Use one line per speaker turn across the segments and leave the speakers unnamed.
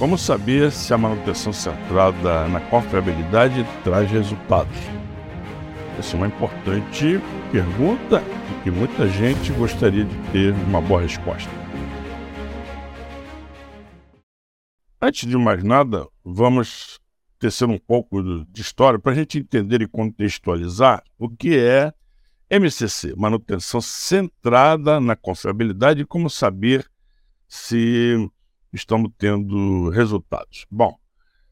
Como saber se a manutenção centrada na confiabilidade traz resultados? Essa é uma importante pergunta e que muita gente gostaria de ter uma boa resposta. Antes de mais nada, vamos tecer um pouco de história para a gente entender e contextualizar o que é MCC, manutenção centrada na confiabilidade e como saber se estamos tendo resultados. Bom,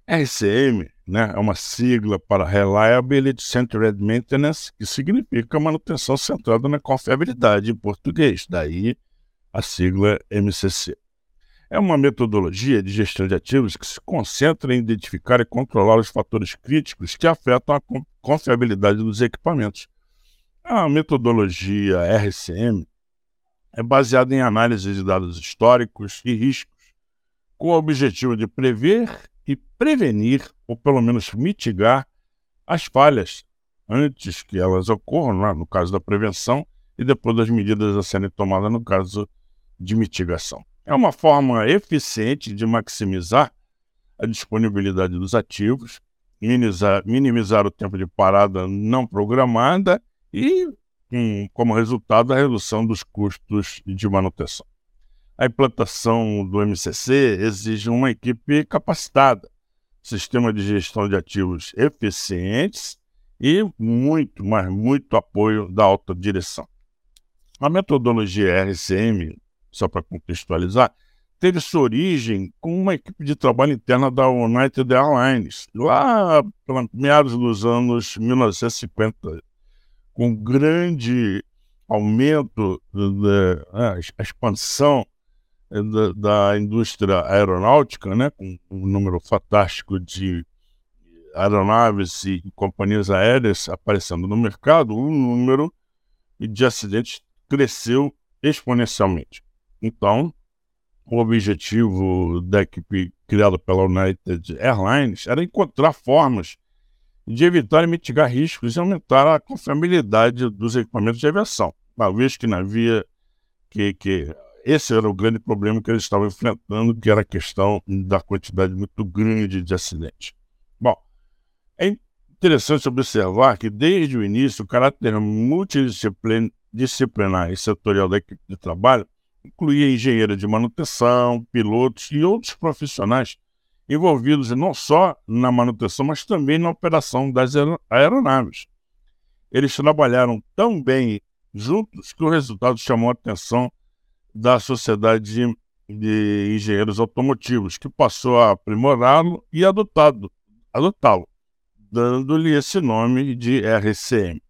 RCM né, é uma sigla para Reliability Centered Maintenance, que significa manutenção centrada na confiabilidade em português, daí a sigla MCC. É uma metodologia de gestão de ativos que se concentra em identificar e controlar os fatores críticos que afetam a confiabilidade dos equipamentos. A metodologia RCM é baseada em análise de dados históricos e riscos com o objetivo de prever e prevenir, ou pelo menos mitigar, as falhas antes que elas ocorram, né, no caso da prevenção, e depois das medidas a serem tomadas no caso de mitigação. É uma forma eficiente de maximizar a disponibilidade dos ativos, minimizar, minimizar o tempo de parada não programada e, como resultado, a redução dos custos de manutenção. A implantação do MCC exige uma equipe capacitada, sistema de gestão de ativos eficientes e muito, mas muito apoio da alta direção. A metodologia RCM, só para contextualizar, teve sua origem com uma equipe de trabalho interna da United Airlines, lá pelos meados dos anos 1950, com grande aumento da né, expansão da, da, indústria aeronáutica, né, com um número fantástico de aeronaves e companhias aéreas aparecendo no mercado, o número de acidentes cresceu exponencialmente. Então, o objetivo da equipe criada pela United Airlines era encontrar formas de evitar e mitigar riscos e aumentar a confiabilidade dos equipamentos de aviação, uma vez que não havia que, que esse era o grande problema que eles estavam enfrentando, que era a questão da quantidade muito grande de acidentes. Bom, é interessante observar que desde o início o caráter multidisciplinar e setorial da equipe de trabalho incluía engenheiro de manutenção, pilotos e outros profissionais envolvidos não só na manutenção, mas também na operação das aeronaves. Eles trabalharam tão bem juntos que o resultado chamou a atenção da Sociedade de Engenheiros Automotivos, que passou a aprimorá-lo e adotá-lo, dando-lhe esse nome de RCM.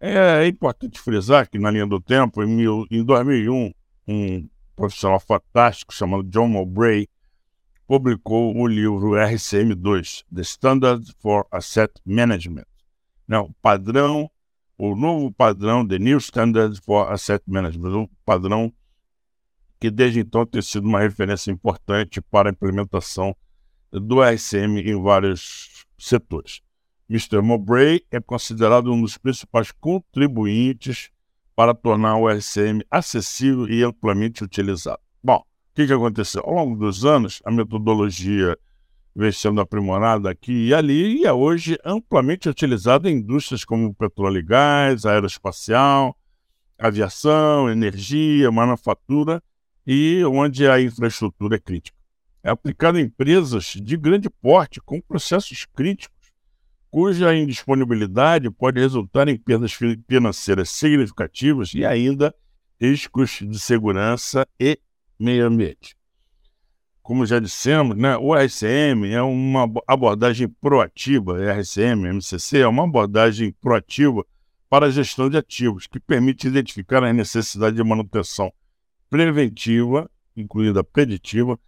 É, é, importante frisar que, na linha do tempo, em, mil, em 2001, um profissional fantástico chamado John Mowbray publicou o livro RCM2, The Standard for Asset Management, né, o padrão, o novo padrão, The New Standard for Asset Management, o padrão que desde então tem sido uma referência importante para a implementação do RCM em vários setores. Mr. Mowbray é considerado um dos principais contribuintes para tornar o RCM acessível e amplamente utilizado. Bom, o que, que aconteceu? Ao longo dos anos, a metodologia vem sendo aprimorada aqui e ali e é hoje amplamente utilizada em indústrias como petróleo e gás, aeroespacial, aviação, energia, manufatura e onde a infraestrutura é crítica. É aplicado em empresas de grande porte com processos críticos, cuja indisponibilidade pode resultar em perdas financeiras significativas e ainda riscos de segurança e meio ambiente. Como já dissemos, né, o RCM é uma abordagem proativa, RCM, MCC, é uma abordagem proativa para a gestão de ativos, que permite identificar a necessidade de manutenção preventiva, incluindo a preditiva,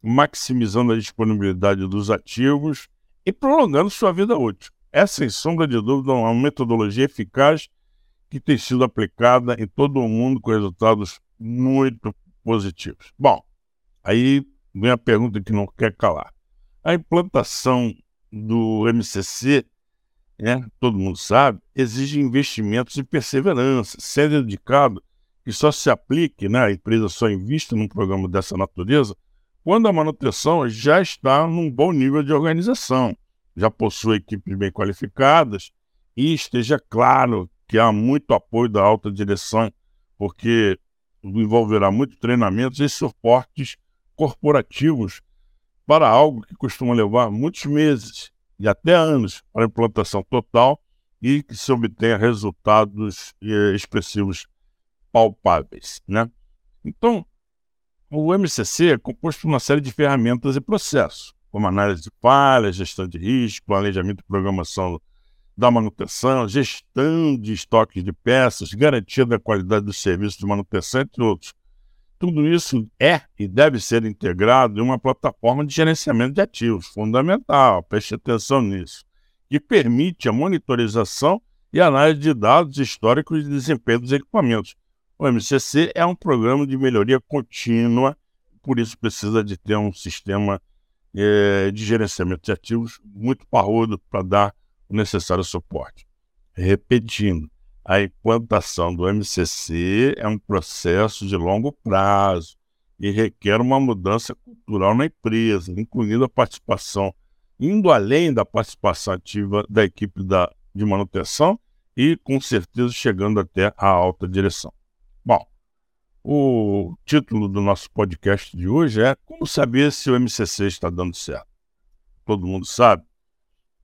maximizando a disponibilidade dos ativos e prolongando sua vida útil. Essa, sem sombra de dúvida, é uma metodologia eficaz que tem sido aplicada em todo o mundo com resultados muito positivos. Bom, aí vem a pergunta que não quer calar. A implantação do MCC, né, todo mundo sabe, exige investimentos e perseverança, sendo dedicado que só se aplique, né, a empresa só invista num programa dessa natureza quando a manutenção já está num bom nível de organização, já possui equipes bem qualificadas e esteja claro que há muito apoio da alta direção, porque envolverá muitos treinamentos e suportes corporativos para algo que costuma levar muitos meses e até anos para implantação total e que se obtenha resultados eh, expressivos palpáveis. Né? Então, o MCC é composto por uma série de ferramentas e processos, como análise de falhas, gestão de risco, planejamento e programação da manutenção, gestão de estoques de peças, garantia da qualidade do serviço de manutenção, entre outros. Tudo isso é e deve ser integrado em uma plataforma de gerenciamento de ativos, fundamental, preste atenção nisso, que permite a monitorização e análise de dados históricos de desempenho dos equipamentos. O MCC é um programa de melhoria contínua, por isso precisa de ter um sistema é, de gerenciamento de ativos muito parrudo para dar o necessário suporte. Repetindo, a implantação do MCC é um processo de longo prazo e requer uma mudança cultural na empresa, incluindo a participação, indo além da participação ativa da equipe da, de manutenção e, com certeza, chegando até a alta direção. Bom, o título do nosso podcast de hoje é Como saber se o MCC está dando certo? Todo mundo sabe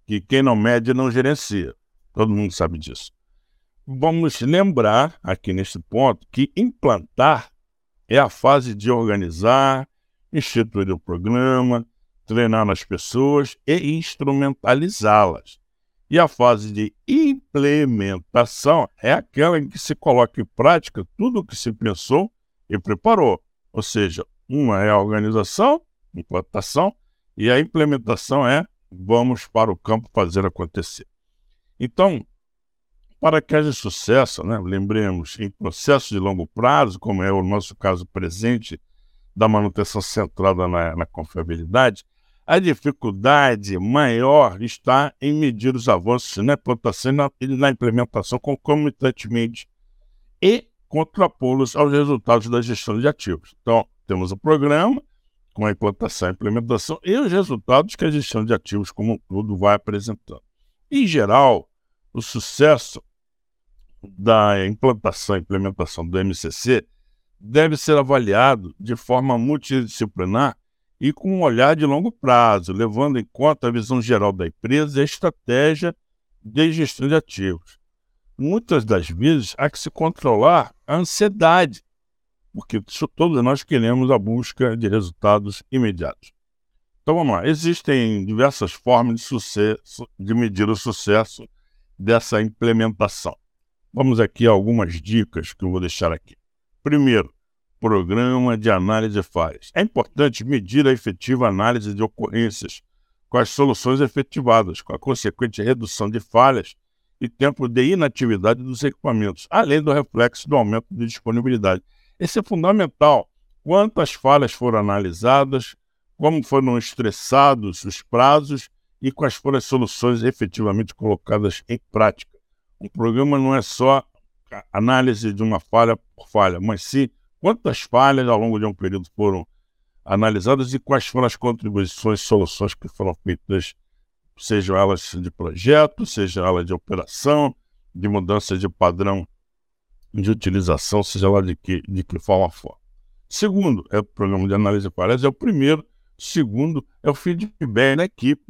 que quem não mede não gerencia. Todo mundo sabe disso. Vamos lembrar aqui neste ponto que implantar é a fase de organizar, instituir o programa, treinar as pessoas e instrumentalizá-las. E a fase de implementação é aquela em que se coloca em prática tudo o que se pensou e preparou. Ou seja, uma é a organização, implantação, e a implementação é vamos para o campo fazer acontecer. Então, para que haja sucesso, né, lembremos, em processo de longo prazo, como é o nosso caso presente da manutenção centrada na, na confiabilidade, a dificuldade maior está em medir os avanços na implantação e na implementação concomitantemente e contrapô-los aos resultados da gestão de ativos. Então, temos o programa com a implantação e implementação e os resultados que a gestão de ativos como um todo vai apresentando. Em geral, o sucesso da implantação e implementação do MCC deve ser avaliado de forma multidisciplinar e com um olhar de longo prazo, levando em conta a visão geral da empresa e a estratégia de gestão de ativos. Muitas das vezes há que se controlar a ansiedade, porque todos nós queremos a busca de resultados imediatos. Então vamos lá, existem diversas formas de, sucesso, de medir o sucesso dessa implementação. Vamos aqui a algumas dicas que eu vou deixar aqui. Primeiro, programa de análise de falhas. É importante medir a efetiva análise de ocorrências com as soluções efetivadas, com a consequente redução de falhas e tempo de inatividade dos equipamentos, além do reflexo do aumento de disponibilidade. Esse é fundamental. Quantas falhas foram analisadas, como foram estressados os prazos e quais foram as soluções efetivamente colocadas em prática. Um programa não é só análise de uma falha por falha, mas sim quantas falhas ao longo de um período foram analisadas e quais foram as contribuições, soluções que foram feitas, sejam elas de projeto, sejam elas de operação, de mudança de padrão de utilização, seja lá de que, de que forma for. Segundo, é o programa de análise de falhas, é o primeiro. Segundo, é o feedback da equipe.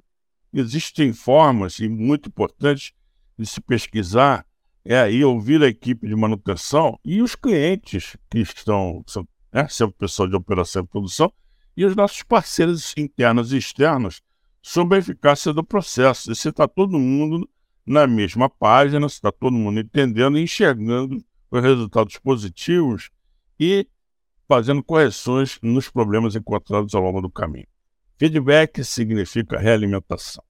Existem formas, e muito importantes, de se pesquisar, é aí ouvir a equipe de manutenção e os clientes que estão, são, né, sendo pessoal de operação e produção, e os nossos parceiros internos e externos sobre a eficácia do processo. E se está todo mundo na mesma página, se está todo mundo entendendo e enxergando os resultados positivos e fazendo correções nos problemas encontrados ao longo do caminho. Feedback significa realimentação.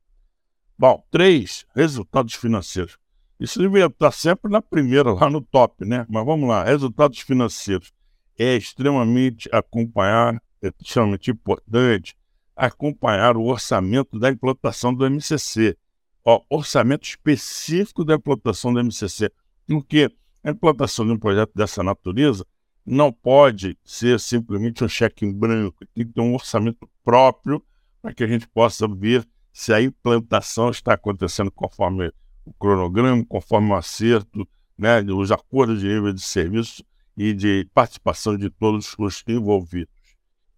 Bom, três, resultados financeiros. Isso deveria estar sempre na primeira, lá no top, né? Mas vamos lá, resultados financeiros. É extremamente acompanhar, é extremamente importante acompanhar o orçamento da implantação do MCC. Ó, orçamento específico da implantação do MCC. Porque a implantação de um projeto dessa natureza não pode ser simplesmente um cheque em branco, tem que ter um orçamento próprio para que a gente possa ver se a implantação está acontecendo conforme o cronograma, conforme o acerto, né, os acordos de nível de serviço e de participação de todos os envolvidos.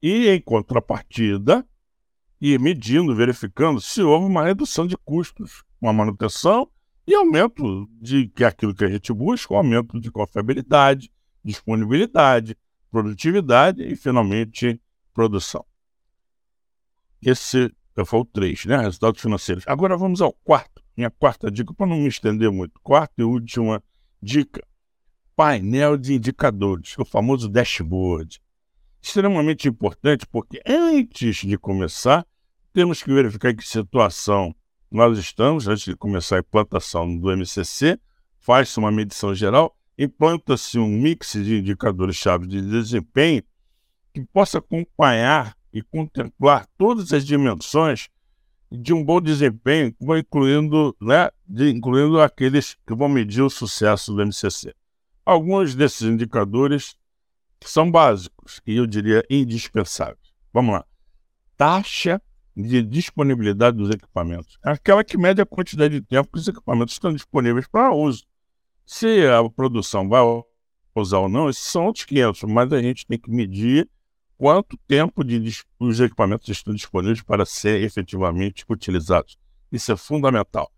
E, em contrapartida, ir medindo, verificando se houve uma redução de custos, uma manutenção e aumento de que é aquilo que a gente busca, um aumento de confiabilidade, disponibilidade, produtividade e, finalmente, produção. Esse foi o 3, né? Resultados financeiros. Agora vamos ao quarto. Minha quarta dica, para não me estender muito. Quarta e última dica: painel de indicadores, o famoso dashboard. Extremamente importante porque antes de começar, temos que verificar em que situação nós estamos, antes de começar a implantação do MCC, faz-se uma medição geral implanta-se um mix de indicadores-chave de desempenho que possa acompanhar e contemplar todas as dimensões de um bom desempenho, incluindo, né, de, incluindo aqueles que vão medir o sucesso do MCC. Alguns desses indicadores são básicos e eu diria indispensáveis. Vamos lá. Taxa de disponibilidade dos equipamentos. É aquela que mede a quantidade de tempo que os equipamentos estão disponíveis para uso. Se a produção vai usar ou não, esses são outros 500, mas a gente tem que medir quanto tempo de, os equipamentos estão disponíveis para serem efetivamente utilizados. Isso é fundamental.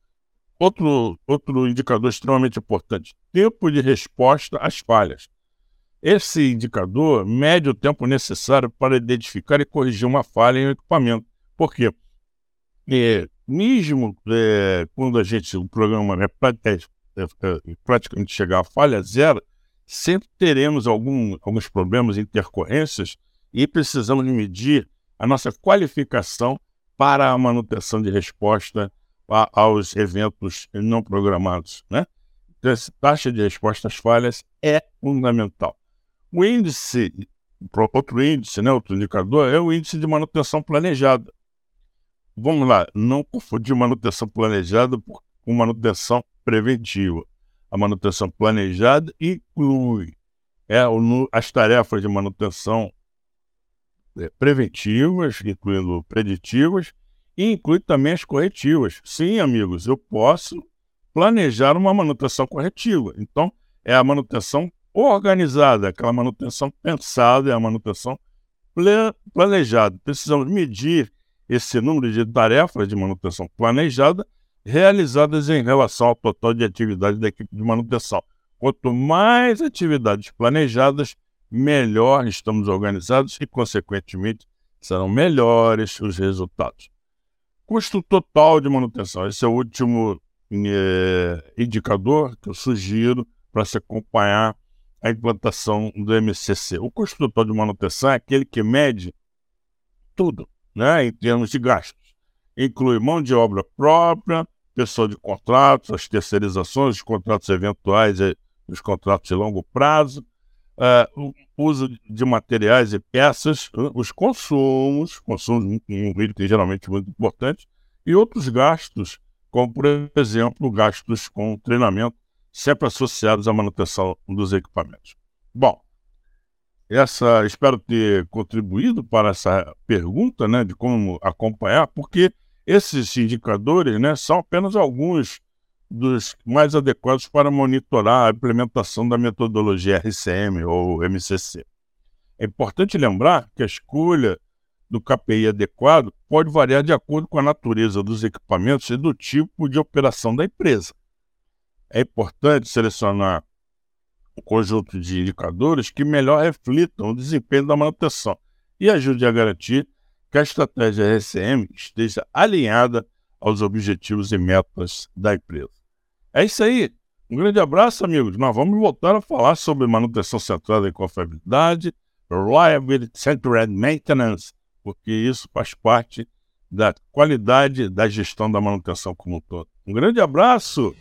Outro, outro indicador extremamente importante: tempo de resposta às falhas. Esse indicador mede o tempo necessário para identificar e corrigir uma falha em um equipamento. Por quê? É, mesmo é, quando a gente, o programa repete é, é, praticamente chegar à falha zero, sempre teremos algum, alguns problemas, intercorrências, e precisamos medir a nossa qualificação para a manutenção de resposta a, aos eventos não programados. Né? Então, essa taxa de resposta às falhas é fundamental. O índice, outro índice, né, outro indicador, é o índice de manutenção planejada. Vamos lá, não confundir manutenção planejada com manutenção preventiva. A manutenção planejada inclui é, as tarefas de manutenção preventivas, incluindo preditivas, e inclui também as corretivas. Sim, amigos, eu posso planejar uma manutenção corretiva. Então, é a manutenção organizada, aquela manutenção pensada, é a manutenção planejada. Precisamos medir esse número de tarefas de manutenção planejada realizadas em relação ao total de atividade da equipe de manutenção. Quanto mais atividades planejadas, melhor estamos organizados e, consequentemente, serão melhores os resultados. Custo total de manutenção. Esse é o último é, indicador que eu sugiro para se acompanhar a implantação do MCC. O custo total de manutenção é aquele que mede tudo, né, em termos de gastos. Inclui mão de obra própria, pessoa de contratos, as terceirizações, os contratos eventuais e os contratos de longo prazo, uh, o uso de materiais e peças, uh, os consumos, consumos um item geralmente muito importante, e outros gastos, como, por exemplo, gastos com treinamento, sempre associados à manutenção dos equipamentos. Bom, essa espero ter contribuído para essa pergunta, né, de como acompanhar, porque esses indicadores né, são apenas alguns dos mais adequados para monitorar a implementação da metodologia RCM ou MCC. É importante lembrar que a escolha do KPI adequado pode variar de acordo com a natureza dos equipamentos e do tipo de operação da empresa. É importante selecionar um conjunto de indicadores que melhor reflitam o desempenho da manutenção e ajude a garantir que a estratégia RCM esteja alinhada aos objetivos e metas da empresa. É isso aí. Um grande abraço, amigos. Nós vamos voltar a falar sobre manutenção centrada em confiabilidade, Reliability Centered Maintenance, porque isso faz parte da qualidade da gestão da manutenção como um todo. Um grande abraço!